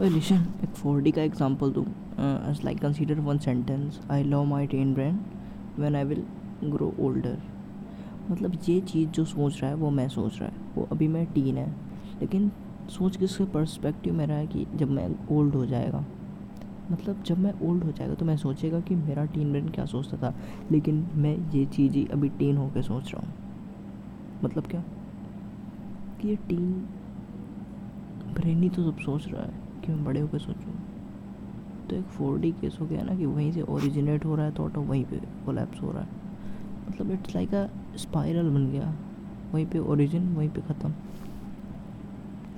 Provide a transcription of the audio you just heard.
Listen, एक 4D का example दूँ like consider one sentence. I love my teen brain when I will grow older. मतलब ये चीज़ जो सोच रहा है वो मैं सोच रहा है। वो अभी मैं टीन है। लेकिन सोच किसके पर्सपेक्टिव में रहा है कि जब मैं ओल्ड हो जाएगा मतलब जब मैं ओल्ड हो जाएगा तो मैं सोचेगा कि मेरा टीन ब्रेन क्या सोचता था। लेकिन मैं ये चीज़ ही अभी टीन होकर सोच रहा हूँ। मतलब क्या? कि ये टीन ब्रेन ही तो सब सोच रहा है। कि मैं बड़े होकर सोचूँ? तो एक फोर डी केस हो गया ना कि वहीं से ओरिजिनेट हो रहा है तो ऑटो वहीं पे कोलैप्स हो रहा है। मतलब इट्स लाइक अ स्पाइरल बन गया। वहीं पे ओरिजिन वहीं पे ख़त्म।